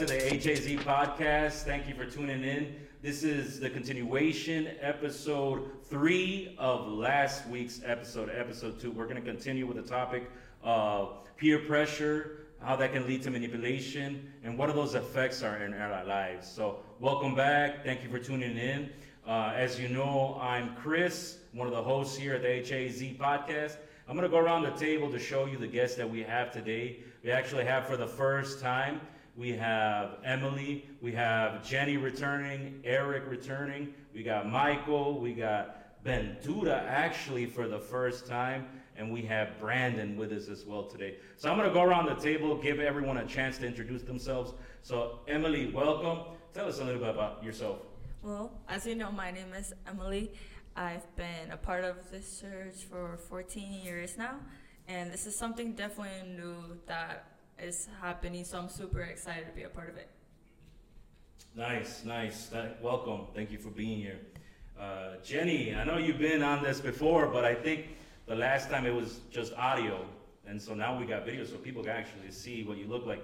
to the HAZ podcast. Thank you for tuning in. This is the continuation, episode three of last week's episode, episode two. We're going to continue with the topic of peer pressure, how that can lead to manipulation, and what are those effects are in our lives. So, welcome back. Thank you for tuning in. Uh, as you know, I'm Chris, one of the hosts here at the HAZ podcast. I'm going to go around the table to show you the guests that we have today. We actually have for the first time we have Emily, we have Jenny returning, Eric returning, we got Michael, we got Ventura actually for the first time, and we have Brandon with us as well today. So I'm gonna go around the table, give everyone a chance to introduce themselves. So Emily, welcome. Tell us a little bit about yourself. Well, as you know, my name is Emily. I've been a part of this church for 14 years now, and this is something definitely new that is happening, so I'm super excited to be a part of it. Nice, nice. That, welcome. Thank you for being here. Uh, Jenny, I know you've been on this before, but I think the last time it was just audio, and so now we got video, so people can actually see what you look like.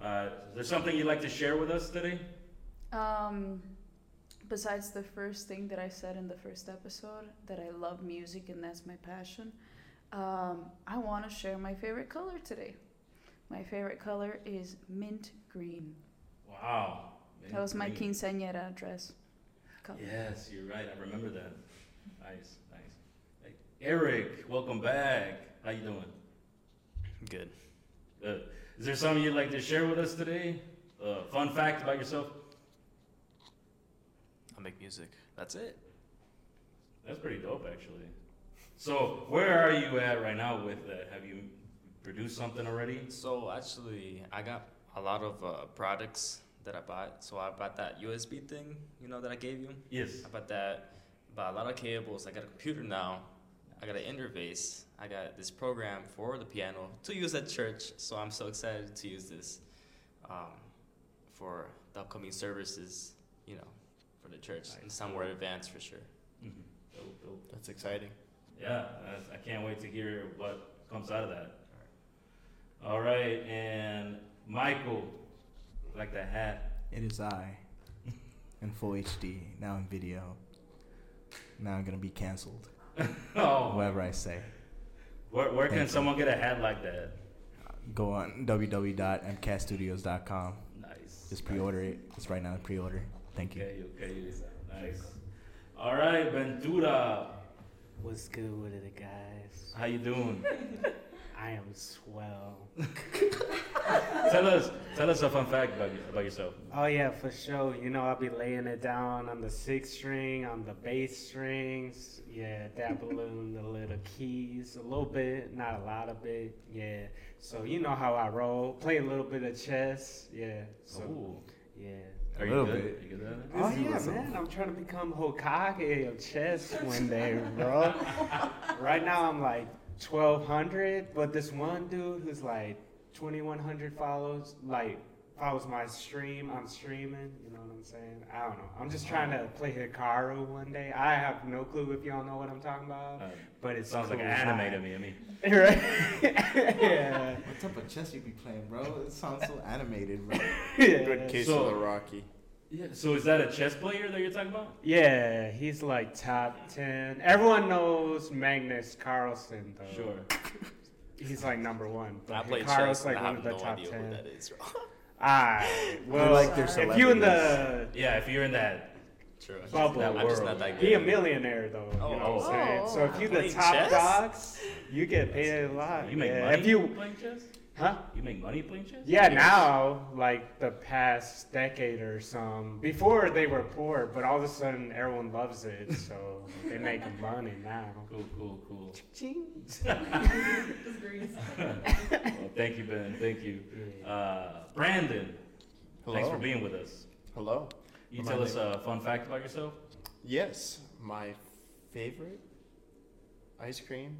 Uh, is there something you'd like to share with us today? Um, besides the first thing that I said in the first episode, that I love music and that's my passion, um, I want to share my favorite color today. My favorite color is mint green. Wow. That was my green. quinceañera dress. color. Yes, you're right. I remember that. Nice, nice. Hey, Eric, welcome back. How you doing? Good. Good. Is there something you'd like to share with us today? Uh, fun fact about yourself? I make music. That's it. That's pretty dope, actually. So, where are you at right now with that? Have you produced something already? So actually, I got a lot of uh, products that I bought. So I bought that USB thing, you know, that I gave you. Yes. I bought that. Bought a lot of cables. I got a computer now. I got an interface. I got this program for the piano to use at church. So I'm so excited to use this um, for the upcoming services. You know, for the church. Nice. And somewhere advanced for sure. Mhm. Dope, dope. That's exciting. Yeah, I- I can't wait to hear what comes out of that. All right, and Michael, like the hat. It is I, in full HD, now in video. Now I'm gonna be canceled. Oh, Whatever I say. where, where can Thank you. someone get a hat like that? Go on www.mcaststudios.com. Nice. Just pre-order it. It's right now in pre-order. Thank you. Okay, okay, nice. All right, Ventura, What's good with it, guys? how you doing? I am swell. tell us, tell us a fun fact about, you, about yourself. Oh yeah, for sure. You know, I'll be laying it down on the sixth string, on the bass strings. Yeah, dabbling the little keys a little bit, not a lot of it. Yeah. So you know how I roll. Play a little bit of chess. Yeah. So Ooh, yeah. are A you little good? bit. You good at it? Oh yeah, man! I'm trying to become Hokage of chess one day, bro. right now I'm like 1,200, but this one dude who's like 2,100 follows, like follows my stream. I'm streaming. You know what I'm saying? I don't know. I'm just trying to play Hikaru one day. I have no clue if y'all know what I'm talking about, Uh, but it it's sounds like cool. an anime to me. I mean, right? yeah. What type of chess you be playing, bro? It sounds so animated, bro. yeah. Good case So- of the Rocky. Yeah. So is that a chess player that you're talking about? Yeah, he's like top 10. Everyone knows Magnus Carlsen, though. Sure. He's like number one. I But play Hikaru's chess. like and I one have of the no top idea ten. who that is. Alright, ah, well, like their if you in the Yeah, if you're in that, True. I'm just, Bubble. not, I'm just world. not that he a millionaire though, you Oh, know what I'm oh. saying? oh, So if you the Playing top chess? dogs, you get paid a lot. you make yeah. money If you, playing chess. Huh? You make money playing chess? Yeah, now like the past decade or some. Before they were poor, but all of a sudden everyone loves it, so they make money now. Cool, cool, cool. Ching. well, thank you, Ben. Thank you. Uh, Brandon, Hello. thanks for being with us. Hello. You My tell us a fun fact about yourself? Yes, my favorite ice cream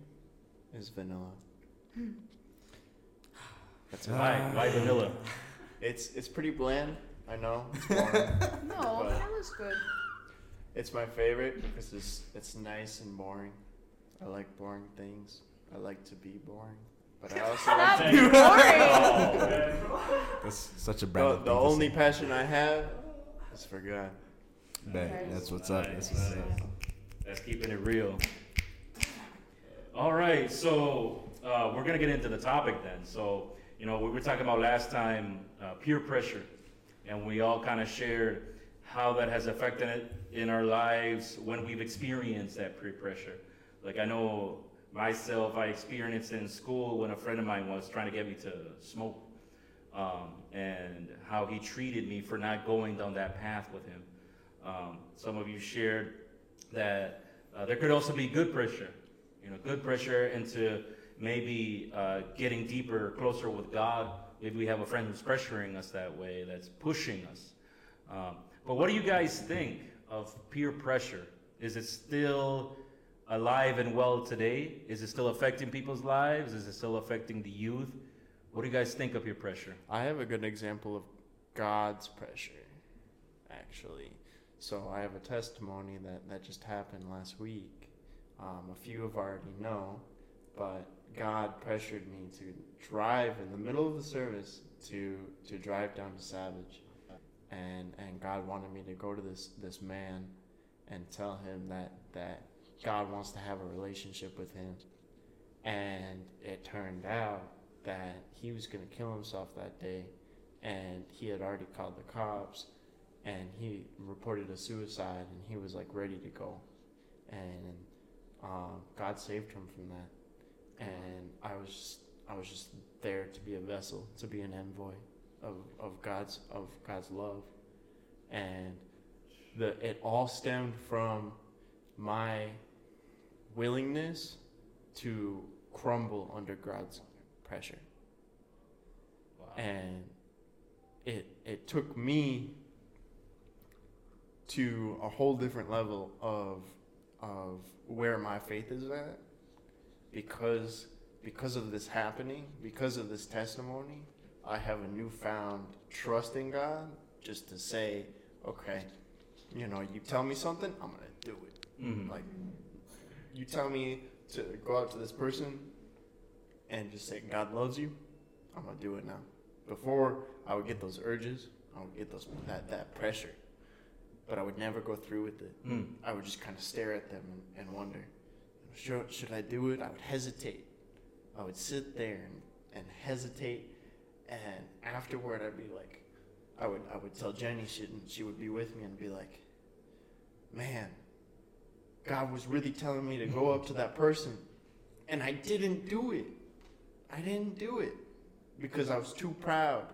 is vanilla. That's Why? why. Why vanilla? It's it's pretty bland. I know. It's boring. No, But- that was good. it's my favorite because it's it's nice and boring. I like boring things. I like to be boring. But I also Stop Thank you. boring. Oh. That's such a the, Brandon. the only passion I have is for God. Bet, that's what's up. That's what's up. That's keeping it real. All right, so uh, we're gonna get into the topic then. So you know, we were talking about last time uh, peer pressure, and we all kind of shared how that has affected it in our lives when we've experienced that peer pressure. Like I know myself, I experienced it in school when a friend of mine was trying to get me to smoke, um, and how he treated me for not going down that path with him. Um, some of you shared that uh, there could also be good pressure, you know, good pressure into maybe uh, getting deeper, closer with God. Maybe we have a friend who's pressuring us that way, that's pushing us. Um, but what do you guys think of peer pressure? Is it still alive and well today? Is it still affecting people's lives? Is it still affecting the youth? What do you guys think of peer pressure? I have a good example of God's pressure, actually. So I have a testimony that, that just happened last week. Um, a few have already know, but God pressured me to drive in the middle of the service to to drive down to Savage, and and God wanted me to go to this this man, and tell him that that God wants to have a relationship with him, and it turned out that he was going to kill himself that day and he had already called the cops and he reported a suicide and he was like ready to go. And um, god saved him from that and i was just i was just there to be a vessel to be an envoy of, of god's of god's love. And the it all stemmed from my willingness to crumble under god's pressure. And it it took me to a whole different level of of where my faith is at because because of this happening because of this testimony i have a newfound trust in god just to say okay you know you tell me something i'm gonna do it Mhm. like you tell me to go out to this person and just say god loves you i'm gonna do it now before i would get those urges i would get those that, that pressure but i would never go through with it Mm. i would just kind of stare at them and, and wonder should, should i do it i would hesitate i would sit there and, and hesitate and afterward i'd be like i would i would tell jenny she, and she would be with me and be like man god was really telling me to go up to that person and i didn't do it i didn't do it because I was too proud,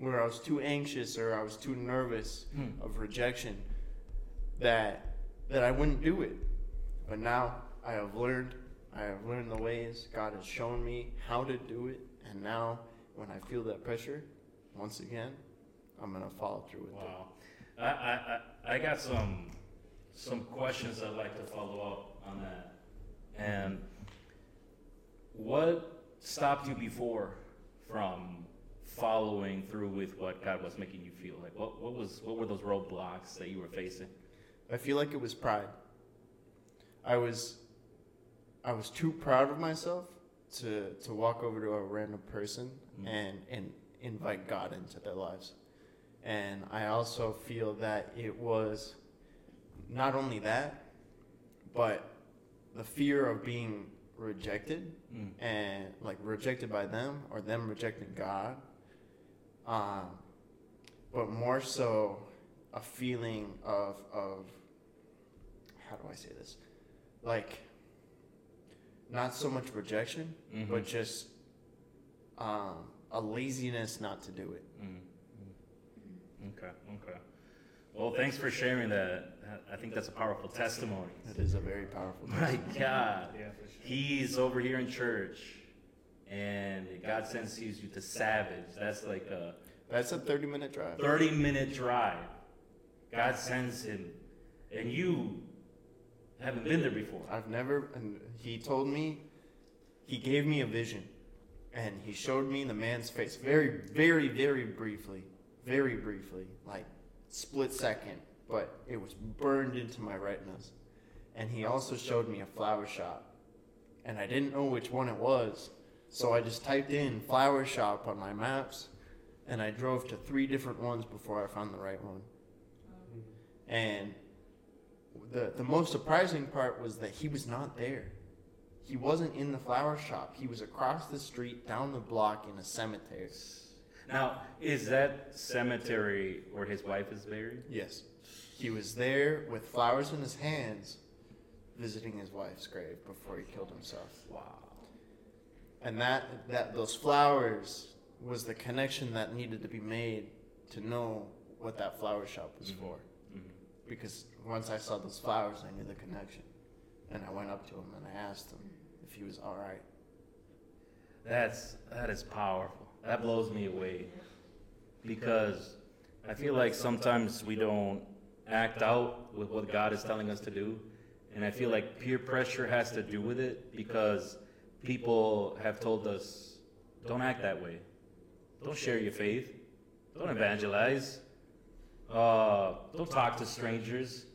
or I was too anxious, or I was too nervous Hmm. of rejection that that I wouldn't do it. But now I have learned. I have learned the ways. God has shown me how to do it, and now when I feel that pressure, once again, I'm gonna follow through with it. Wow. I, I, I I got some, some questions I'd like to follow up on that. And what stopped you before from following through with what God was making you feel? Like what, what was, what were those roadblocks that you were facing? I feel like it was pride. I was I was too proud of myself to to walk over to a random person Mm. and and invite God into their lives. And I also feel that it was not only that, but the fear of being rejected Mm. and like rejected by them or them rejecting God. Um, but more so a feeling of of how do I say this? Like not so much rejection, Mhm. but just um, a laziness not to do it. Mm. Mm. Okay, okay. Well, thanks for sharing that. I think that's a powerful testimony. That is a very powerful. My God. Yeah, for sure. He's over here in church, and God sends you to Savage. That's like a That's a thirty minute drive. 30 minute drive. God sends him, and you haven't been there before. I've never, and he told me, he gave me a vision, and he showed me the man's face very, very, very briefly, very briefly, like split second, but it was burned into my retinas. And he also showed me a flower shop, and I didn't know which one it was, So I just typed in flower shop on my maps, and I drove to three different ones before I found the right one. Mm-hmm. And the the most surprising part was that he was not there. He wasn't in the flower shop. He was across the street, down the block, in a cemetery. Now, is that cemetery where his wife is buried? Yes. He was there with flowers in his hands, visiting his wife's grave before he killed himself. Wow. And that that those flowers was the connection that needed to be made to know what that flower shop was Mhm. for. Because once I saw those flowers, I knew the connection. And I went up to him and I asked him if he was all right. That's that is powerful. That blows me away because I feel like sometimes we don't act out with what God is telling us to do, and I feel like peer pressure has to do with it because people have told us, "Don't act that way. Don't share your faith. Don't evangelize. Uh, don't talk to strangers."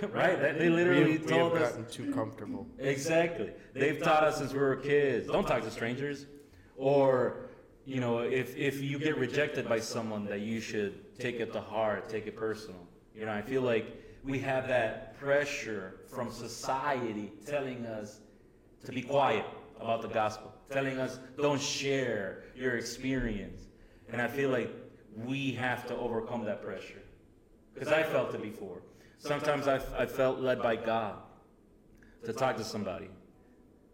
right? That, they literally we we told have us. gotten too comfortable. Exactly. They've taught us since we were kids. Don't talk to strangers. Or, you know, if, if you get rejected by someone, that you should take it to heart, take it personal. You know, I feel like we have that pressure from society telling us to be quiet about the gospel, telling us don't share your experience. And I feel like we have to overcome that pressure. Because I felt it before. Sometimes I, I felt led by God to talk to somebody.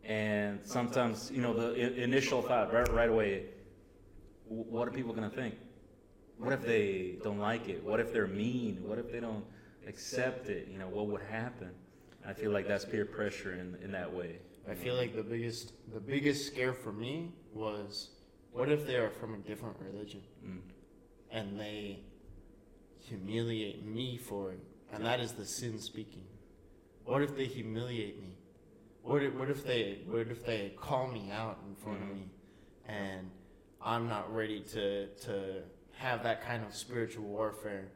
And sometimes, you know, the initial thought right, right away, what are people going to think? What if they don't like it? What if they're mean? What if they don't accept it? You know, what would happen? I feel like that's peer pressure in, in that way. I feel like the biggest the biggest scare for me was what if they are from a different religion Mm. And they humiliate me for it and that is the sin speaking. What if they humiliate me? What if, what if they what if they call me out in front of Mhm. me and I'm not ready to to have that kind of spiritual warfare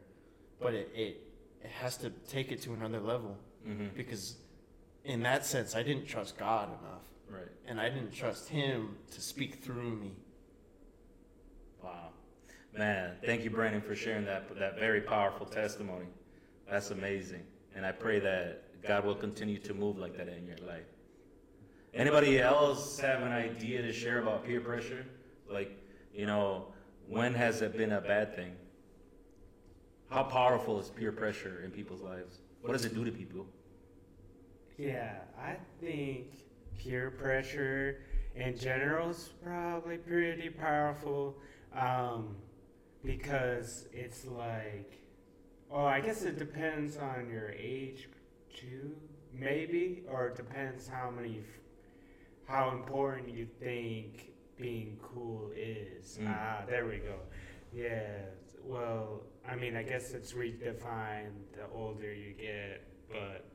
but it, it it has to take it to another level hmm because in that sense I didn't trust God enough Right. and I didn't trust him to speak through me. Man, thank you, Brandon, for sharing that, that very powerful testimony. That's amazing. And I pray that God will continue to move like that in your life. Anybody else have an idea to share about peer pressure? Like, you know, when has it been a bad thing? How powerful is peer pressure in people's lives? What does it do to people? Yeah, I think peer pressure in general is probably pretty powerful um, because it's like, oh, I guess it depends on your age too, maybe, or it depends how many, f- how important you think being cool is. Mm. Ah, there we go. Yeah, well, I mean, I guess it's redefined the older you get, but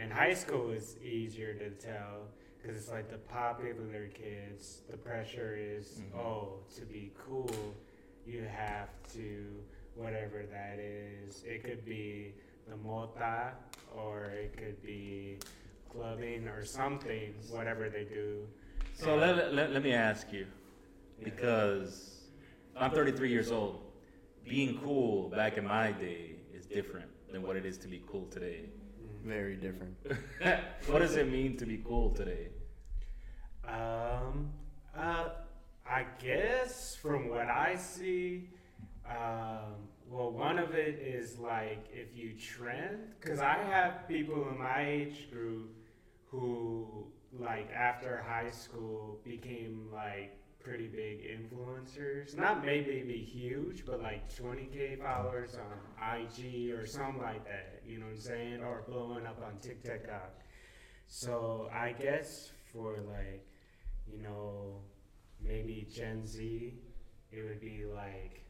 in high school it's easier to tell because it's like the popular kids. The pressure is, Mhm. oh, to be cool, you have to whatever that is. It could be the mota, or it could be clubbing or something. Whatever they do. So let, let, let me ask you, because I'm 33 years old. Being cool back in my day is different than what it is to be cool today. Mm. Very different. what does it mean to be cool today? Um, uh, I guess from what I see, um, well, one of it is like if you trend, because I have people in my age group who, like, after high school became like pretty big influencers. Not maybe be huge, but like 20k followers on IG or something like that. You know what I'm saying? Or blowing up on TikTok. So I guess for like, you know, maybe Gen Z, it would be like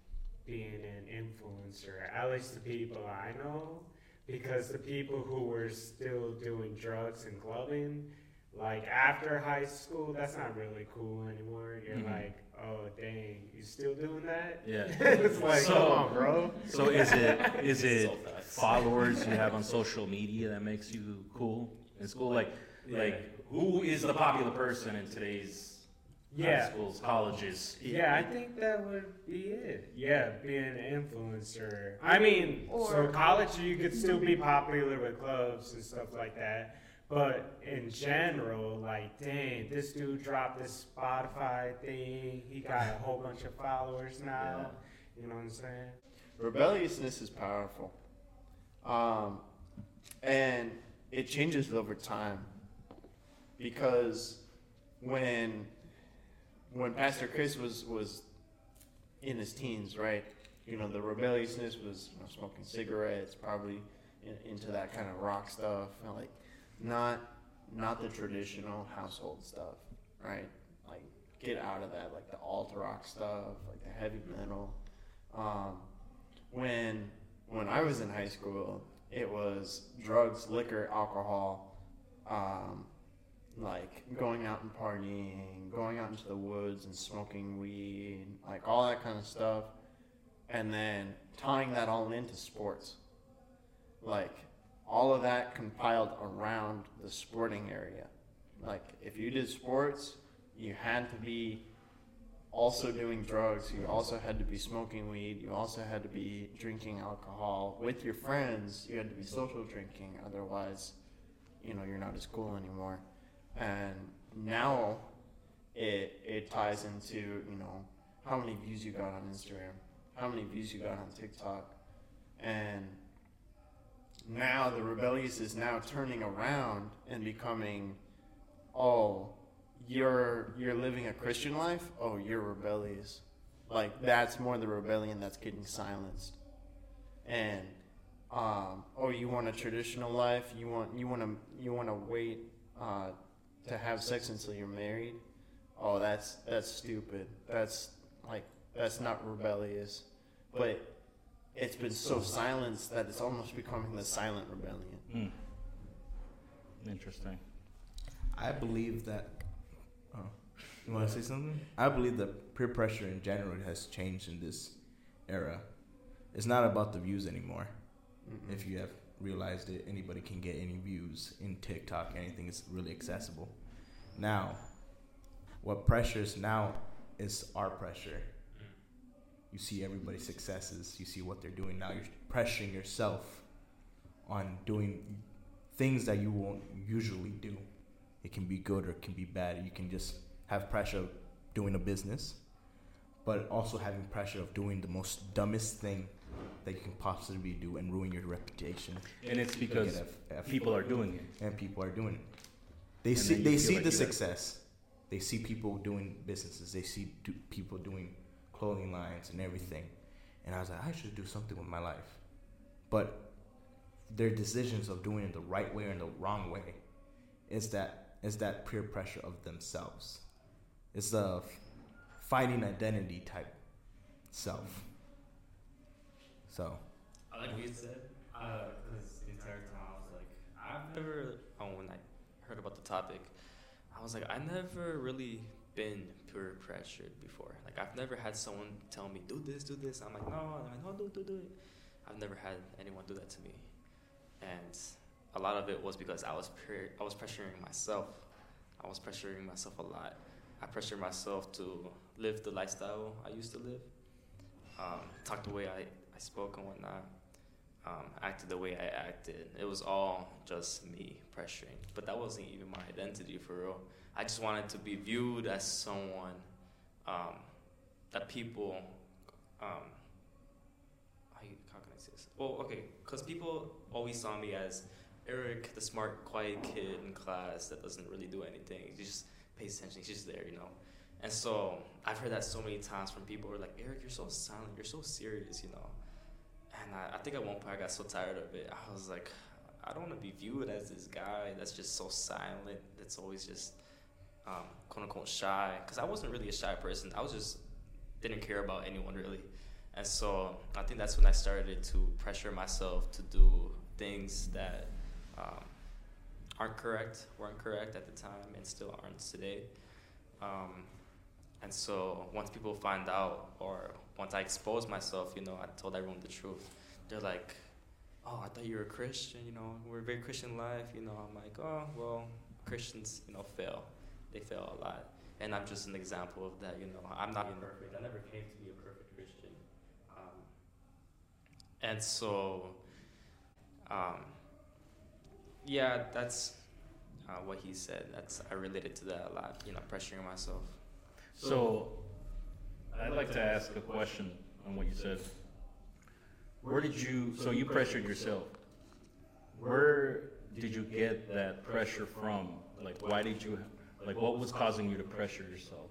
being an influencer. At least the people I know, because the people who were still doing drugs and clubbing, like after high school, that's not really cool anymore. You're Mhm. like, oh dang, you still doing that? Yeah. it's like, So- come on, bro. So is it is it So followers you have on social media that makes you cool in school? Like like who is the popular person in today's Yeah. high schools, colleges. Yeah, I think that would be it. Yeah, being an influencer. I mean, so college you could still be popular with clubs and stuff like that. But in general, like, dang, this dude dropped this Spotify thing. He got a whole bunch of followers now. You know what I'm saying? Rebelliousness is powerful. Um, and it changes over time. Because when when Pastor Chris was was in his teens, right? You know, the rebelliousness was you know, smoking cigarettes, probably in, into that kind of rock stuff, like not not the traditional household stuff, right? Like get out of that, like the alt rock stuff, like the heavy metal. Um, when when I was in high school, it was drugs, liquor, alcohol, um, like going out and partying, going out into the woods and smoking weed, like all that kind of stuff, and then tying that all into sports, like all of that compiled around the sporting area. Like if you did sports, you had to be also doing drugs. You also had to be smoking weed. You also had to be drinking alcohol with your friends. You had to be social drinking. Otherwise, you know, you're not as cool anymore. And now it it ties into you know how many views you got on Instagram, how many views you got on TikTok, and now the rebellious is now turning around and becoming, oh, you're you're living a Christian life. Oh, you're rebellious. Like that's more the rebellion that's getting silenced. And um, oh, you want a traditional life? You want you want to you want to wait uh, to have sex until you're married? Oh, that's that's stupid. That's like that's not rebellious. But it's been so silenced that it's almost becoming the silent rebellion. Hmm. Interesting. I believe that. Oh, you want to say something? I believe that peer pressure in general has changed in this era. It's not about the views anymore. Mm-mm. If you have realized it, anybody can get any views in TikTok. Anything is really accessible. Now, what pressures now is our pressure. You see everybody's successes. You see what they're doing now. You're pressuring yourself on doing things that you won't usually do. It can be good or it can be bad. You can just have pressure of doing a business, but also having pressure of doing the most dumbest thing that you can possibly do and ruin your reputation. And it's because F- F- people are doing it. and people are doing it. They see they see like the success. They see people doing businesses. They see do, people doing clothing lines and everything. And I was like, I should do something with my life. But their decisions of doing it the right way or in the wrong way is that is that peer pressure of themselves. It's a fighting identity type self. So I like what you said, because the entire time I was like, I've never, oh, when I heard about the topic, I was like, I've never really been peer pressured before. Like, I've never had someone tell me, do this, do this. I'm like, no, I'm like, no, do, do, do it. I've never had anyone do that to me. And a lot of it was because I was peer, I was pressuring myself. I was pressuring myself a lot. I pressured myself to live the lifestyle I used to live, um, talk the way I, I spoke and whatnot, um, acted the way I acted. It was all just me pressuring. But that wasn't even my identity for real. I just wanted to be viewed as someone um, that people. Um, how, how can I say this? Well, okay, because people always saw me as Eric, the smart, quiet kid in class that doesn't really do anything. He just pays attention. He's just there, you know. And so I've heard that so many times from people who are like, Eric, you're so silent. You're so serious, you know. And I, I think at one point I got so tired of it. I was like, I don't want to be viewed as this guy that's just so silent. That's always just um, quote unquote shy. Because I wasn't really a shy person. I was just didn't care about anyone really. And so I think that's when I started to pressure myself to do things that um, aren't correct, weren't correct at the time, and still aren't today. Um, and so once people find out, or once I exposed myself, you know, I told everyone the truth. They're like, "Oh, I thought you were a Christian. You know, we're a very Christian life. You know." I'm like, "Oh, well, Christians, you know, fail. They fail a lot." and I'm just an example of that. You know, I'm not perfect. I never came to be a perfect Christian. Um, and so, um, yeah, that's uh, what he said. That's I related to that a lot. You know, pressuring myself. So, I'd like to ask a question on what you said. Where did you, so you pressured yourself. Where did you get that pressure from? Like, why did you, like, what was causing you to pressure yourself?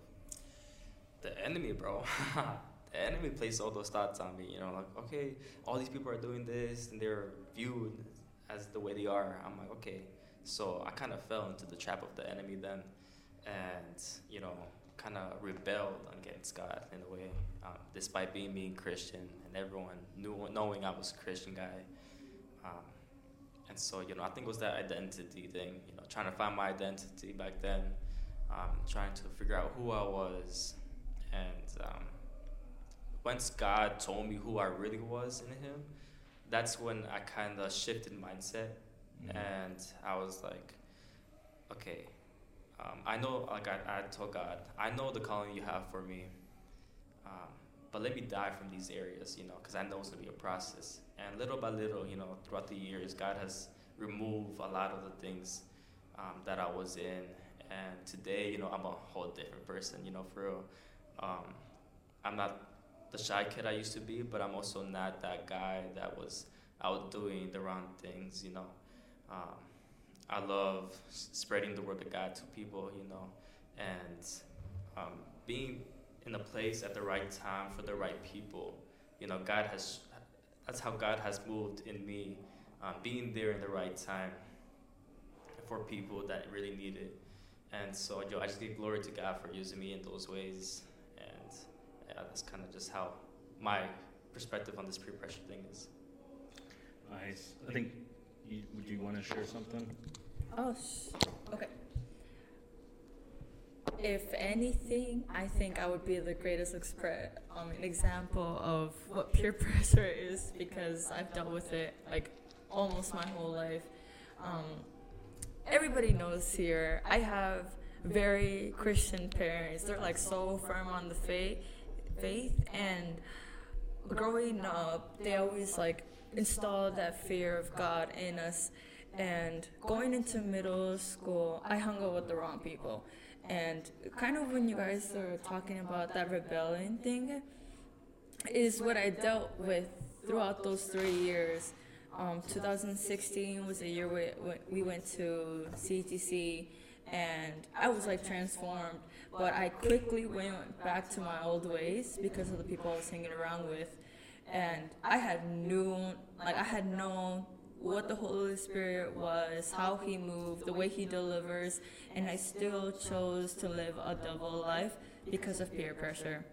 The enemy, bro. the enemy placed all those thoughts on me. You know, like, okay, all these people are doing this, and they're viewed as the way they are. I'm like, okay. So I kind of fell into the trap of the enemy then, and you know, kind of rebelled against God in a way, um, despite being being Christian and everyone knew knowing I was a Christian guy. Um, and so you know, I think it was that identity thing. You know, trying to find my identity back then, um, trying to figure out who I was, and um, once God told me who I really was in Him, that's when I kind of shifted mindset Mm-hmm. and I was like, okay, um, I know, like I, I told God, I know the calling you have for me, um, but let me die from these areas, you know, because I know it's gonna be a process. And little by little, you know, throughout the years, God has removed a lot of the things um, that I was in. And today, you know, I'm a whole different person, you know, for real. Um, I'm not the shy kid I used to be, but I'm also not that guy that was out doing the wrong things, you know. Um, I love spreading the word of God to people, you know, and um, being in a place at the right time for the right people. You know, God has, that's how God has moved in me, um, being there in the right time for people that really need it. And so, yo, I just give glory to God for using me in those ways. And yeah, that's kind of just how my perspective on this peer pressure thing is. Nice. I think, you, would you want to share something? Oh, sh- okay. If anything, I think I would be the greatest expre- um, an example of what peer pressure is because I've dealt with it like almost my whole life. Um, everybody knows here I have very Christian parents. They're like so firm on the faith, faith, and growing up, they always like installed that fear of God in us. And going into middle school, I hung out with the wrong people. And kind of when you guys are talking about that rebellion thing, is what I dealt with throughout those three years. Um, 2016 was the year we, we went to CTC, and I was like transformed. But I quickly went back to my old ways because of the people I was hanging around with, and I had known, like I had known what the Holy Spirit was, how He moved, the way He delivers, and I still chose to live a double life because of peer pressure.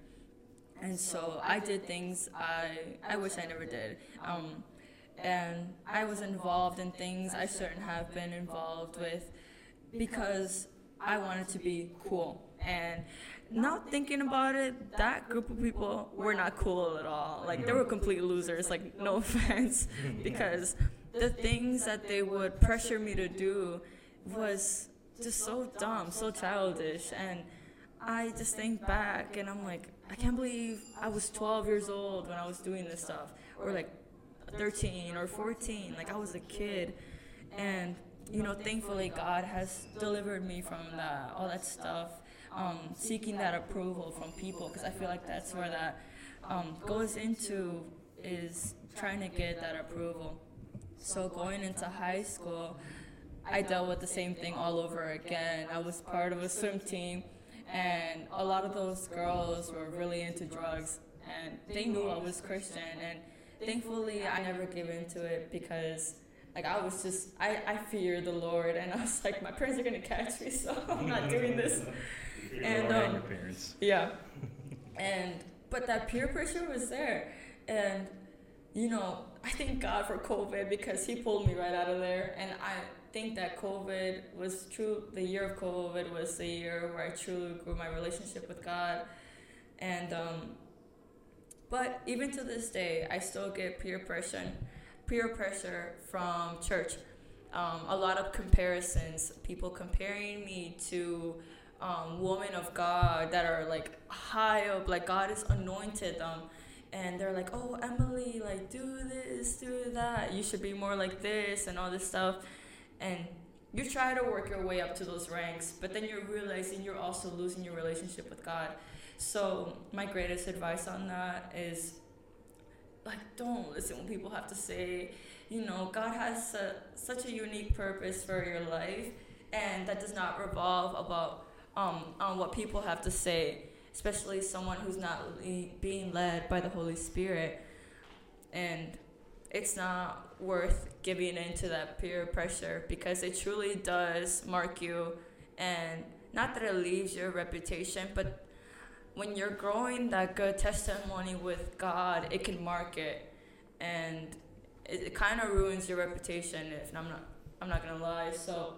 And so I did things I I wish I never did. Um, and I was involved in things I shouldn't have been involved with because I wanted to be cool. And now thinking about it, that group of people were not cool at all. Like they were complete losers. Like no offense, because the things that they would pressure me to do was just so dumb, so childish, and I just think back and I'm like, I can't believe I was 12 years old when I was doing this stuff, or like 13 or 14. Like I was a kid, and you know, thankfully God has delivered me from that, all that stuff, um, seeking that approval from people, because I feel like that's where that um, goes into is trying to get that approval. So going into high school, I dealt with the same thing all over again. I was part of a swim team, and a lot of those girls were really into drugs, and they knew I was Christian, and thankfully I never gave into it because like I was just I, I feared the Lord and I was like my parents are gonna catch me so I'm not doing this. And, um. Yeah. And but that peer pressure was there. And you know, I thank God for COVID because he pulled me right out of there and I think that COVID was true the year of COVID was the year where I truly grew my relationship with God. And um but even to this day I still get peer pressure peer pressure from church. Um, a lot of comparisons, people comparing me to um, women of God that are like high up, like God has anointed them. And they're like, oh, Emily, like, do this, do that. You should be more like this and all this stuff. And you try to work your way up to those ranks, but then you're realizing you're also losing your relationship with God. So, my greatest advice on that is like, don't listen when people have to say, you know, God has a, such a unique purpose for your life, and that does not revolve about um, on what people have to say, especially someone who's not le- being led by the Holy Spirit. And it's not worth giving into that peer pressure because it truly does mark you. And not that it leaves your reputation, but when you're growing that good testimony with God, it can mark it. And it, it kind of ruins your reputation if I'm not I'm not gonna lie. So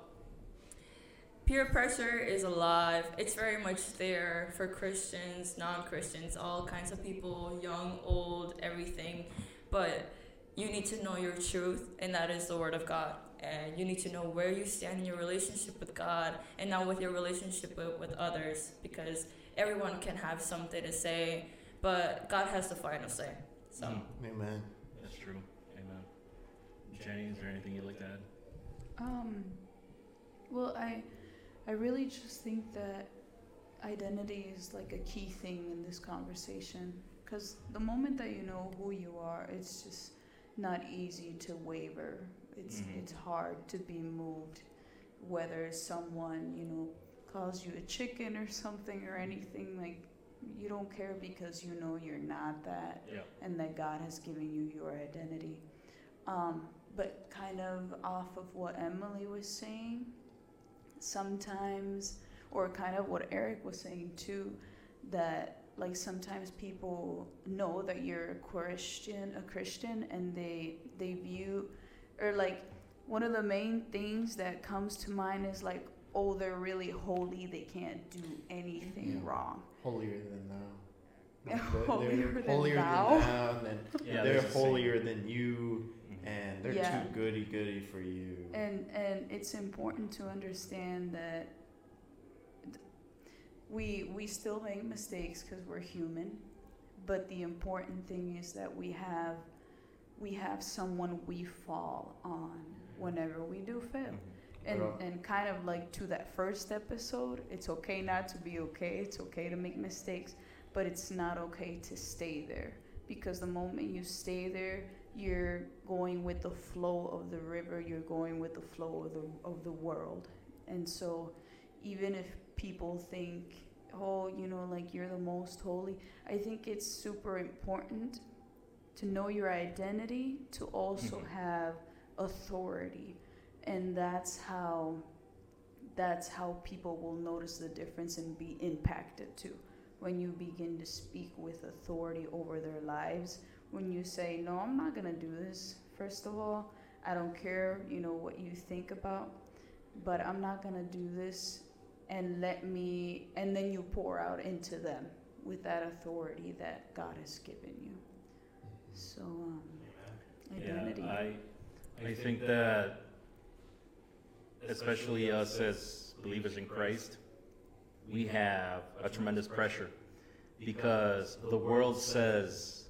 peer pressure is alive. It's very much there for Christians, non-Christians, all kinds of people, young, old, everything. But you need to know your truth, and that is the word of God. And you need to know where you stand in your relationship with God, and now with your relationship with, with others, because everyone can have something to say, but God has the final say. So. Mm, Amen. that's true. Amen. Jenny, is there anything you'd like to add? Um, well, I, I really just think that identity is like a key thing in this conversation. Because the moment that you know who you are, it's just not easy to waver. It's Mhm. it's hard to be moved, whether someone you know calls you a chicken or something or anything like. You don't care because you know you're not that Yeah. and that God has given you your identity. Um, but kind of off of what Emily was saying, sometimes, or kind of what Eric was saying too, that like sometimes people know that you're a Christian, a Christian, and they they view, or like one of the main things that comes to mind is like, oh, they're really holy, they can't do anything Yeah. wrong. Holier than thou. Like, they're- holier they're than holier thou. than thou, and then Yeah, they're there's a saying. holier than you. And they're Yeah. too goody goody for you. And and it's important to understand that we we still make mistakes because we're human, but the important thing is that we have we have someone we fall on whenever we do fail. Mhm. And and kind of like to that first episode, it's okay not to be okay. It's okay to make mistakes, but it's not okay to stay there because the moment you stay there, you're going with the flow of the river. You're going with the flow of the of the world. And so, even if people think, oh, you know, like you're the most holy, I think it's super important to know your identity, to also Mhm. have authority and that's how that's how people will notice the difference and be impacted too when you begin to speak with authority over their lives when you say no i'm not going to do this first of all i don't care you know what you think about but i'm not going to do this and let me and then you pour out into them with that authority that god has given you. So um, identity. Yeah, I, I think that, especially us as believers in Christ, we have a tremendous pressure because the world says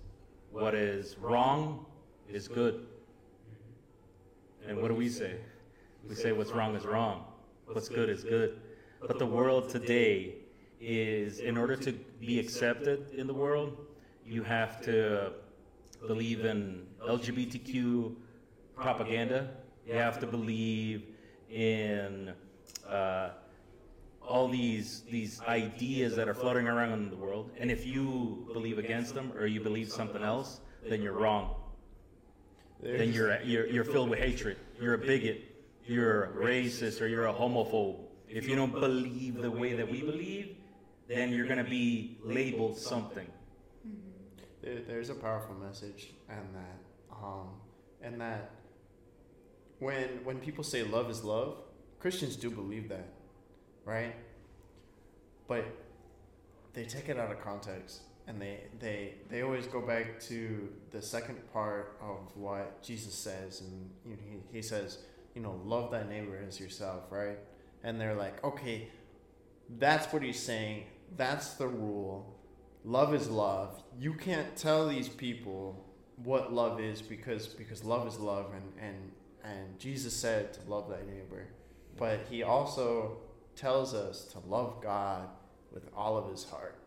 what is wrong is good. And what do we say? We say what's wrong is wrong, what's good is good. But the world today is, in order to be accepted in the world, you have to believe in LGBTQ propaganda. You have to believe in uh, all these these ideas that are floating around in the world. And if you believe against them or you believe something else, then you're wrong. Then you're you're, you're filled with hatred. You're a bigot. You're a racist or you're a homophobe. If you don't believe the way that we believe, then you're gonna be labeled something. There's a powerful message and that um and that when when people say love is love christians do believe that right but they take it out of context and they they they always go back to the second part of what jesus says and you know, he, he says you know love thy neighbor as yourself right and they're like okay That's what he's saying. That's the rule. Love is love. You can't tell these people what love is because because love is love and and and Jesus said to love thy neighbor. But he also tells us to love God with all of his heart.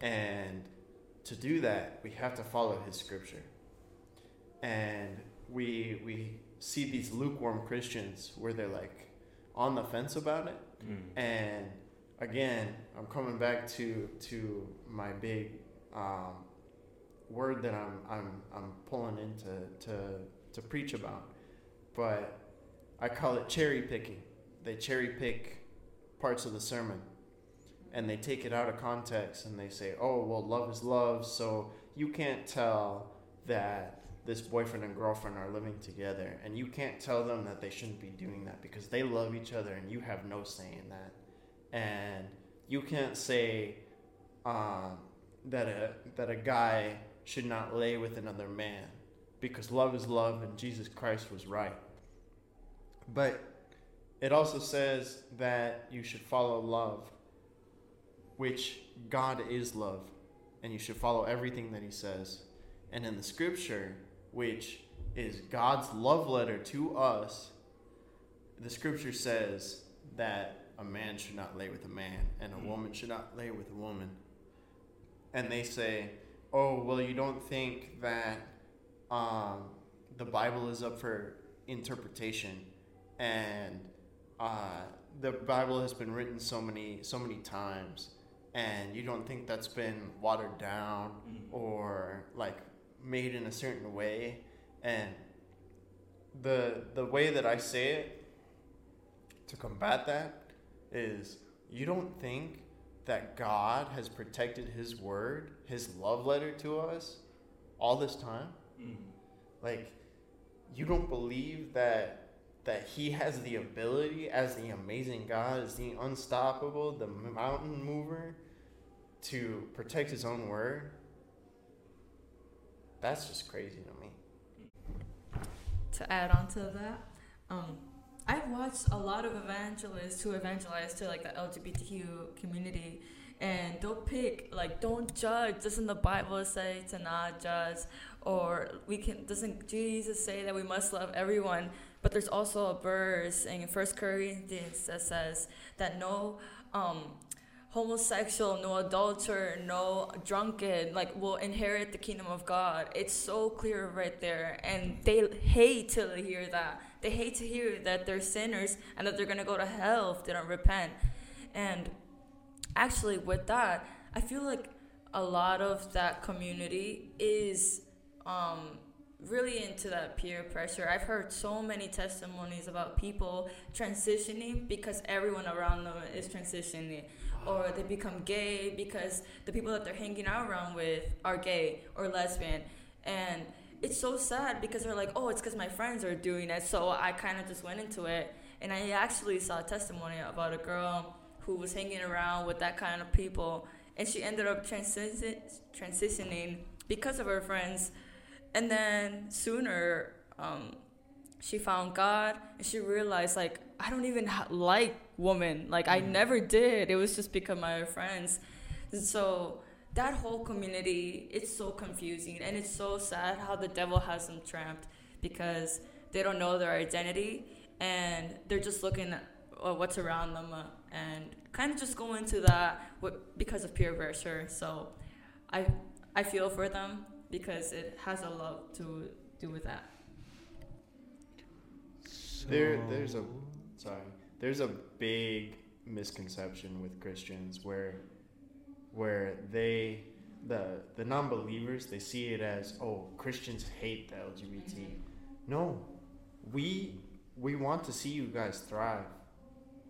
And to do that, we have to follow his scripture. And we we see these lukewarm Christians where they're like on the fence about it. Mm. And again, I'm coming back to to my big um, word that I'm I'm I'm pulling into to to preach about, but I call it cherry picking. They cherry pick parts of the sermon, and they take it out of context and they say, "Oh, well, love is love, so you can't tell that." This boyfriend and girlfriend are living together, and you can't tell them that they shouldn't be doing that because they love each other, and you have no say in that and you can't say um, that a that a guy should not lay with another man because love is love and Jesus Christ was right. But it also says that you should follow love, which God is love, and you should follow everything that He says. And in the scripture, which is God's love letter to us, the scripture says that a man should not lay with a man and a woman should not lay with a woman. And they say, oh, well, you don't think that um, the Bible is up for interpretation and uh, the Bible has been written so many so many times and you don't think that's been watered down Mm. or like made in a certain way and the the way that I say it to combat that is you don't think that God has protected his word, his love letter to us all this time? Mm. Like you don't believe that that he has the ability as the amazing God, as the unstoppable, the mountain mover to protect his own word? That's just crazy to me. to add on to that, um, I've watched a lot of evangelists who evangelize to like the LGBTQ community, and they'll pick like, "Don't judge." Doesn't the Bible say to not judge? Or we can doesn't Jesus say that we must love everyone? But there's also a verse in First Corinthians that says that no. Um, homosexual, no adulterer, no drunken, like will inherit the kingdom of God. It's so clear right there. And they hate to hear that. They hate to hear that they're sinners and that they're gonna go to hell if they don't repent. And actually with that, I feel like a lot of that community is um really into that peer pressure. I've heard so many testimonies about people transitioning because everyone around them is transitioning. Or they become gay because the people that they're hanging out around with are gay or lesbian. And it's so sad because they're like oh it's because my friends are doing it. So i kind of just went into it. And i actually saw a testimony about a girl who was hanging around with that kind of people. And she ended up transi- transitioning because of her friends and then sooner um, she found god and she realized like i don't even ha- like women like i never did. It was just because my friends. And so that whole community it's so confusing. And it's so sad how the devil has them trapped because they don't know their identity and they're just looking at uh, what's around them uh, and kind of just go into that because of peer pressure. So i i feel for them because it has a lot to do with that There, there's a sorry. There's a big misconception with Christians where, where they, the the non-believers, they see it as oh Christians hate the LGBT. Mm-hmm. No, we we want to see you guys thrive.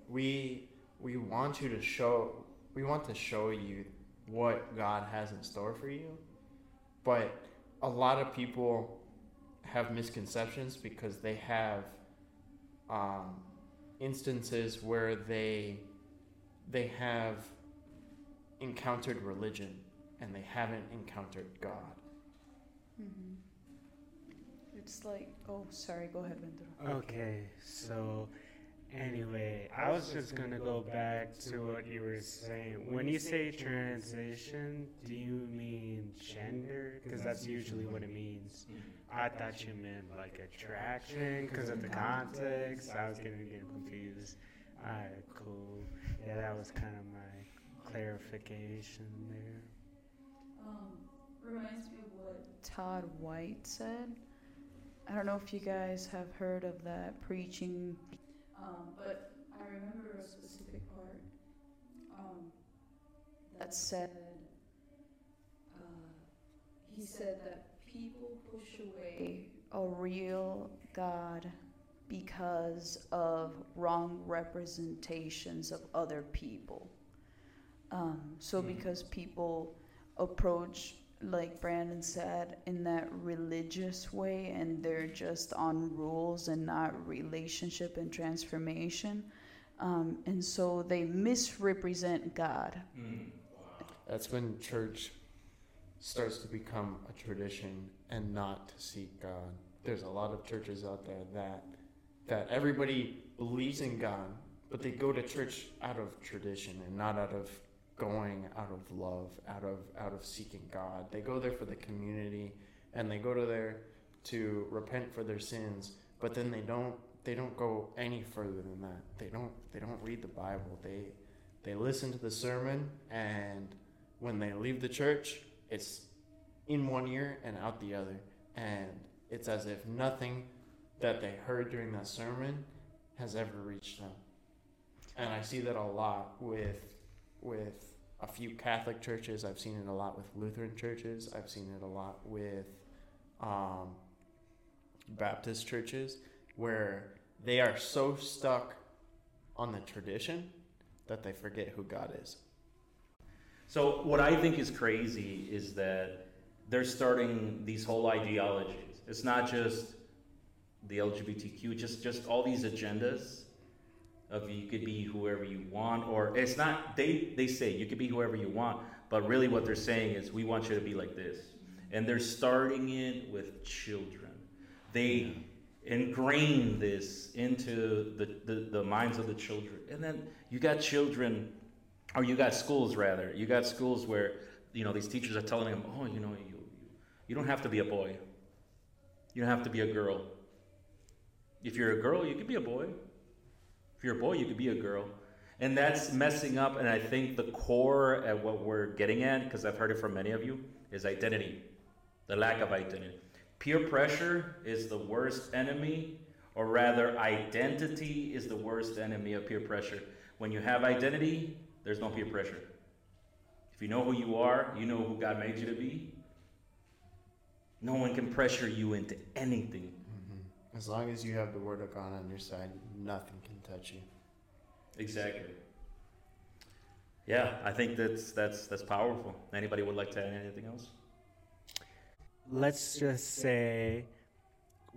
We we want you to show we want to show you what God has in store for you. But a lot of people have misconceptions because they have um, instances where they they have encountered religion and they haven't encountered God. hmm It's like, oh, sorry, go ahead, Venturo. Okay, so Anyway, I was just gonna go back to what you were saying. When you say transition, do you mean gender? Because that's usually what it means. I thought you meant like attraction because of the context. I was getting, getting confused. Alright, cool. Yeah, that was kind of my clarification there. Um, reminds me of what Todd White said. I don't know if you guys have heard of that preaching, um, but I remember a specific part um, that said, uh, he said that people push away a real God because of wrong representations of other people. Um, so, Mm. because people approach like Brandon said in that religious way and they're just on rules and not relationship and transformation um, and so they misrepresent God Mm. That's when church starts to become a tradition and not to seek God. There's a lot of churches out there that that everybody believes in God, but they go to church out of tradition and not out of going out of love, out of out of seeking God. They go there for the community and they go to there to repent for their sins, but then they don't they don't go any further than that. They don't they don't read the Bible. They they listen to the sermon and when they leave the church, it's in one ear and out the other. And it's as if nothing that they heard during that sermon has ever reached them. And I see that a lot with with a few Catholic churches. I've seen it a lot with Lutheran churches. I've seen it a lot with um, Baptist churches, where they are so stuck on the tradition that they forget who God is. So what I think is crazy is that they're starting these whole ideologies. It's not just the LGBTQ, just just all these agendas of you could be whoever you want, or it's not. They they say you could be whoever you want, but really what they're saying is we want you to be like this, and they're starting it with children. They ingrain this into the, the, the minds of the children, and then you got children or you got schools rather. You got schools where you know these teachers are telling them oh you know you, you, you don't have to be a boy. You don't have to be a girl. If you're a girl you could be a boy if you're a boy you could be a girl and that's messing up and i think the core at what we're getting at because i've heard it from many of you is identity the lack of identity peer pressure is the worst enemy or rather identity is the worst enemy of peer pressure when you have identity there's no peer pressure. If you know who you are, you know who God made you to be. No one can pressure you into anything. Mm-hmm. As long as you have the word of God on your side, nothing can touch you. Exactly. Yeah, I think that's that's that's powerful. Anybody would like to add anything else? Let's just say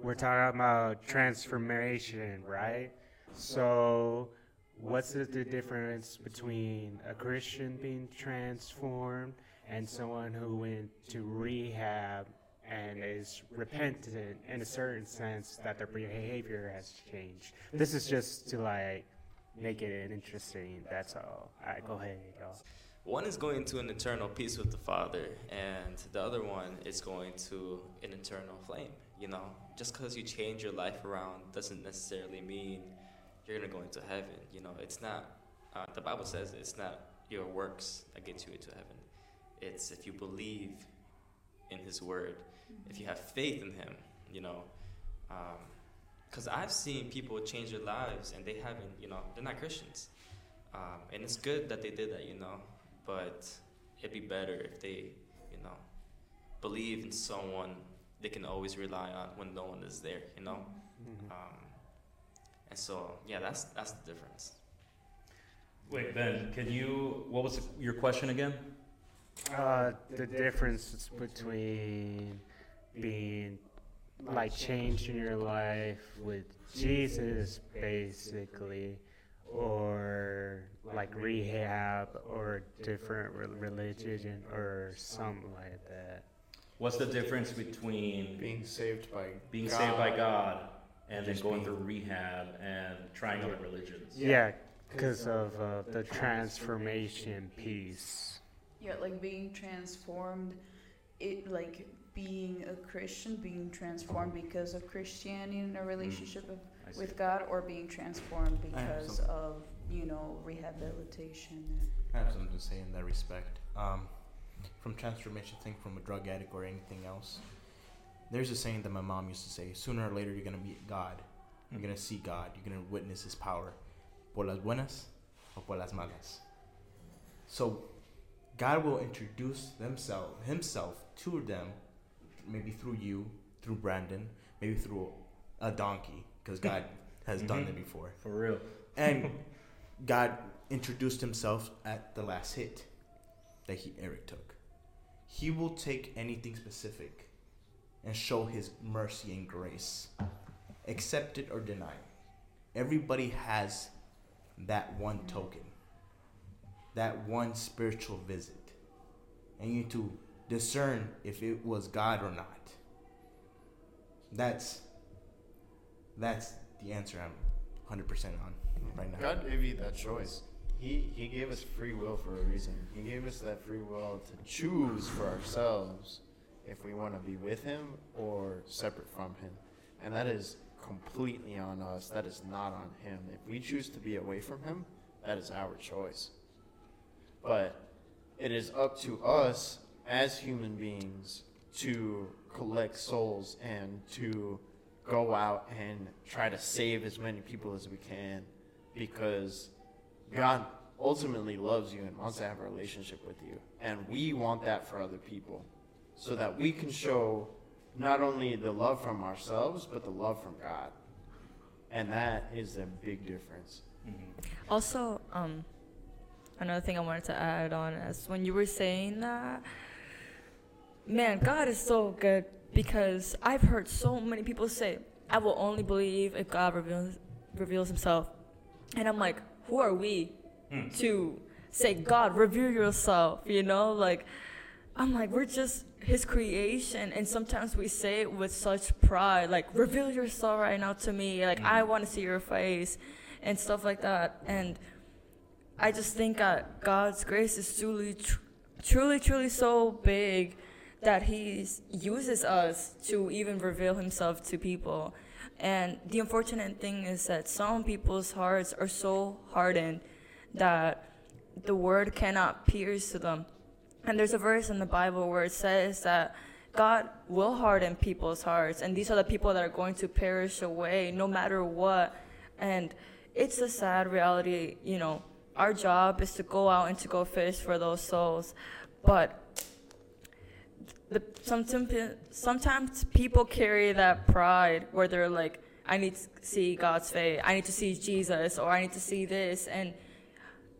we're talking about transformation, right? So, what's the, the difference between a Christian being transformed and someone who went to rehab and is repentant in a certain sense that their behavior has changed? This is just to like make it interesting. That's all. All right, go ahead, y'all. One is going to an eternal peace with the Father, and the other one is going to an eternal flame. You know, just because you change your life around doesn't necessarily mean you're gonna go into heaven. You know, it's not. Uh, the Bible says it's not your works that gets you into heaven. It's if you believe in His Word, if you have faith in Him. You know, because I've seen people change their lives and they haven't. You know, they're not Christians, um, and it's good that they did that. You know, but it'd be better if they, you know, believe in someone they can always rely on when no one is there. You know. Um, and so, yeah, that's that's the difference. Wait, Ben, can you? What was your question again? Uh, the difference between being like changed in your life with Jesus, basically, or like rehab or different re- religion or something like that. What's the difference between Being saved by being God saved by God and then going being- through rehab and trying other religions. Yeah, because of uh, the transformation piece. Yeah, like being transformed, it like being a Christian, being transformed because of Christianity in a relationship of, with God, or being transformed because of you know rehabilitation. I have something to say in that respect. Um, from transformation thing from a drug addict or anything else, there's a saying that my mom used to say: sooner or later you're gonna meet God. You're gonna see God. You're gonna witness His power, por las buenas o por las malas. So, God will introduce themself Himself to them, maybe through you, through Brandon, maybe through a donkey, because God has done Mhm. it before. For real. And God introduced himself at the last hit that he Eric took. He will take anything specific and show his mercy and grace. Accept it or deny. it. Everybody has that one token. That one spiritual visit. And you need to discern if it was God or not. That's that's the answer I'm 100% on right now. God gave you that choice. He He gave us free will for a reason. He gave us that free will to choose for ourselves if we want to be with Him or separate from Him, and that is completely on us. That is not on Him. If we choose to be away from Him, that is our choice. But it is up to us as human beings to collect souls and to go out and try to save as many people as we can because God ultimately loves you and wants to have a relationship with you. And we want that for other people so that we can show not only the love from ourselves, but the love from God. And that is a big difference. Also, um, another thing I wanted to add on is when you were saying that, man, God is so good because I've heard so many people say, I will only believe if God reveals, reveals himself. And I'm like, who are we Hmm. to say, God, reveal yourself? You know, like, I'm like, we're just his creation. And sometimes we say it with such pride, like, reveal yourself right now to me. Like, I want to see your face and stuff like that. And I just think that God's grace is truly, tr- truly, truly so big that He uses us to even reveal Himself to people. And the unfortunate thing is that some people's hearts are so hardened that the word cannot pierce to them. And there's a verse in the Bible where it says that God will harden people's hearts, and these are the people that are going to perish away no matter what. And it's a sad reality, you know. Our job is to go out and to go fish for those souls, but the sometimes sometimes people carry that pride where they're like, I need to see God's face, I need to see Jesus, or I need to see this, and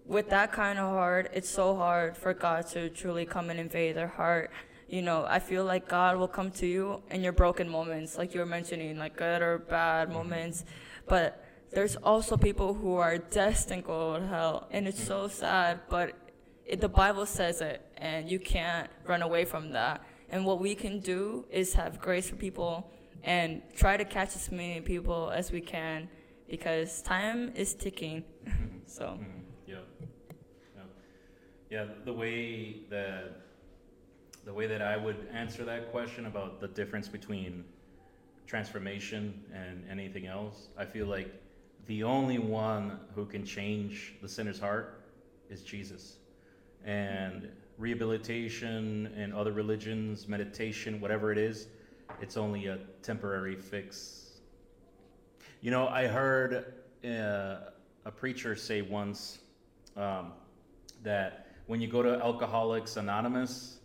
with that kind of heart, it's so hard for God to truly come and invade their heart. You know, I feel like God will come to you in your broken moments, like you were mentioning, like good or bad mm-hmm. moments. But there's also people who are destined to go to hell, and it's so sad. But it, the Bible says it, and you can't run away from that. And what we can do is have grace for people and try to catch as many people as we can, because time is ticking. so. Mm-hmm. Yeah. Yeah. Yeah. The way that the way that I would answer that question about the difference between transformation and anything else, I feel like the only one who can change the sinner's heart is Jesus. And rehabilitation and other religions, meditation, whatever it is, it's only a temporary fix. You know, I heard uh, a preacher say once um, that when you go to Alcoholics Anonymous,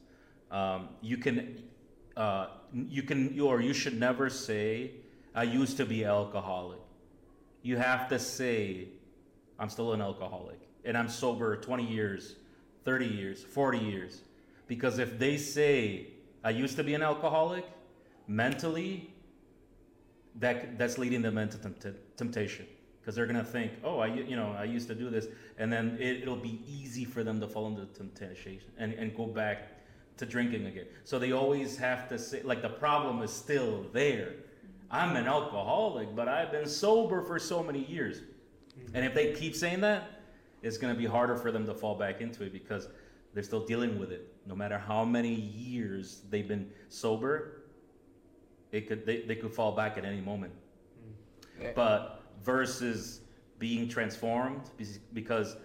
um, you can, uh, you can, you, or you should never say, "I used to be alcoholic." You have to say, "I'm still an alcoholic, and I'm sober 20 years, 30 years, 40 years," because if they say, "I used to be an alcoholic," mentally, that that's leading them into tempt- temptation because they're gonna think, oh, I, you know I used to do this, and then it, it'll be easy for them to fall into temptation and, and go back to drinking again. So they always have to say like the problem is still there. I'm an alcoholic, but I've been sober for so many years. Mm-hmm. And if they keep saying that, it's going to be harder for them to fall back into it because they're still dealing with it. No matter how many years they've been sober, it could they, they could fall back at any moment. Mm. Yeah. But versus being transformed, because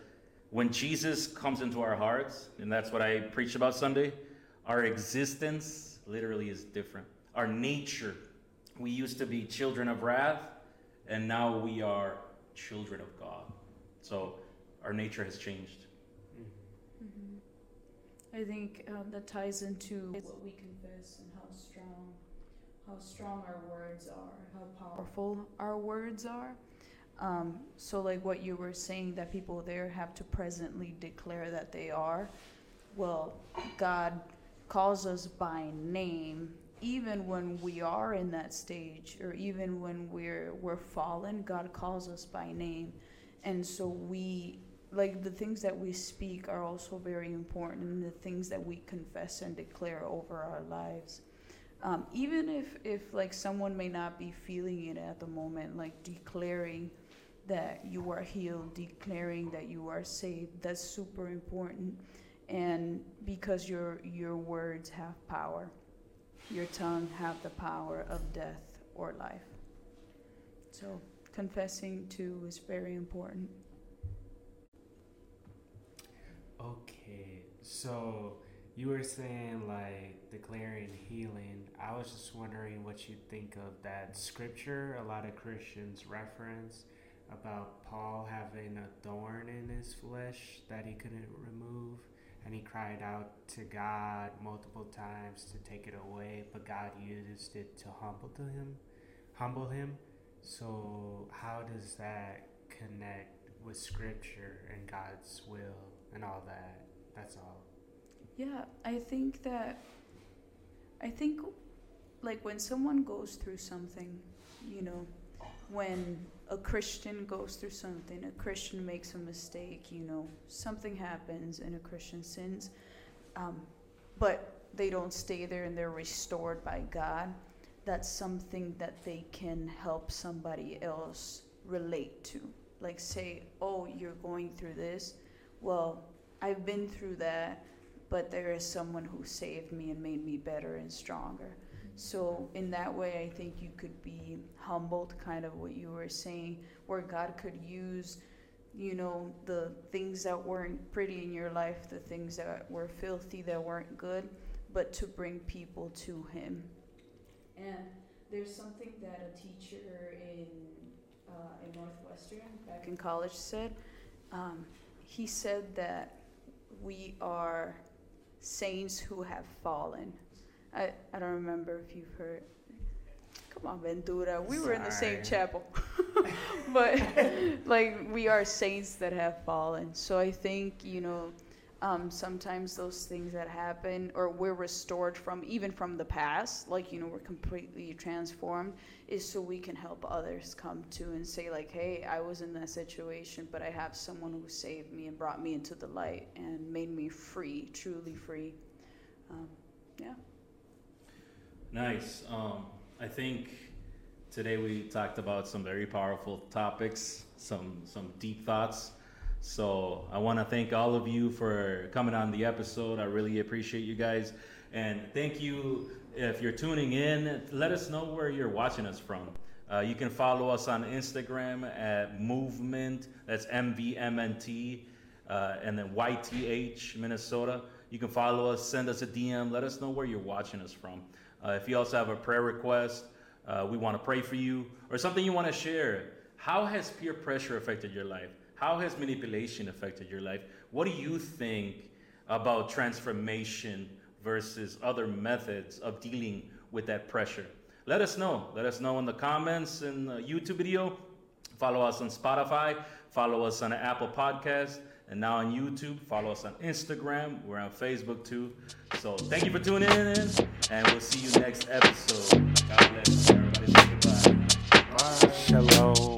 when Jesus comes into our hearts, and that's what I preached about Sunday, our existence literally is different. Our nature, we used to be children of wrath, and now we are children of God. So our nature has changed. I think um, that ties into what we confess and how strong, how strong our words are, how powerful our words are. Um, so, like what you were saying, that people there have to presently declare that they are. Well, God calls us by name, even when we are in that stage, or even when we're we're fallen. God calls us by name, and so we like the things that we speak are also very important and the things that we confess and declare over our lives. Um, even if if like someone may not be feeling it at the moment like declaring that you are healed declaring that you are saved that's super important. And because your your words have power your tongue have the power of death or life. So confessing too is very important Okay, so you were saying like declaring healing. I was just wondering what you think of that scripture a lot of Christians reference about Paul having a thorn in his flesh that he couldn't remove. And he cried out to God multiple times to take it away, but God used it to humble to him, humble him. So how does that connect with Scripture and God's will and all that? That's all. Yeah, I think that I think like when someone goes through something, you know, when a Christian goes through something, a Christian makes a mistake, you know, something happens and a Christian sins, um, but they don't stay there and they're restored by God. That's something that they can help somebody else relate to. Like, say, oh, you're going through this. Well, I've been through that, but there is someone who saved me and made me better and stronger. So, in that way, I think you could be humbled, kind of what you were saying, where God could use, you know, the things that weren't pretty in your life, the things that were filthy, that weren't good, but to bring people to Him. And there's something that a teacher in, uh, in Northwestern back in college said. Um, he said that we are saints who have fallen. I, I don't remember if you've heard. Come on, Ventura. We were in the same chapel. but, like, we are saints that have fallen. So I think, you know, um, sometimes those things that happen, or we're restored from, even from the past, like, you know, we're completely transformed, is so we can help others come to and say, like, hey, I was in that situation, but I have someone who saved me and brought me into the light and made me free, truly free. Um, yeah. Nice. Um, I think today we talked about some very powerful topics, some some deep thoughts. So I want to thank all of you for coming on the episode. I really appreciate you guys, and thank you if you're tuning in. Let us know where you're watching us from. Uh, you can follow us on Instagram at Movement. That's MVMNT, uh, and then YTH Minnesota. You can follow us, send us a DM, let us know where you're watching us from. Uh, if you also have a prayer request, uh, we want to pray for you, or something you want to share. How has peer pressure affected your life? How has manipulation affected your life? What do you think about transformation versus other methods of dealing with that pressure? Let us know. Let us know in the comments in the YouTube video. Follow us on Spotify. Follow us on Apple Podcast. And now on YouTube. Follow us on Instagram. We're on Facebook too. So thank you for tuning in. And we'll see you next episode. God bless. Everybody goodbye. Shalom.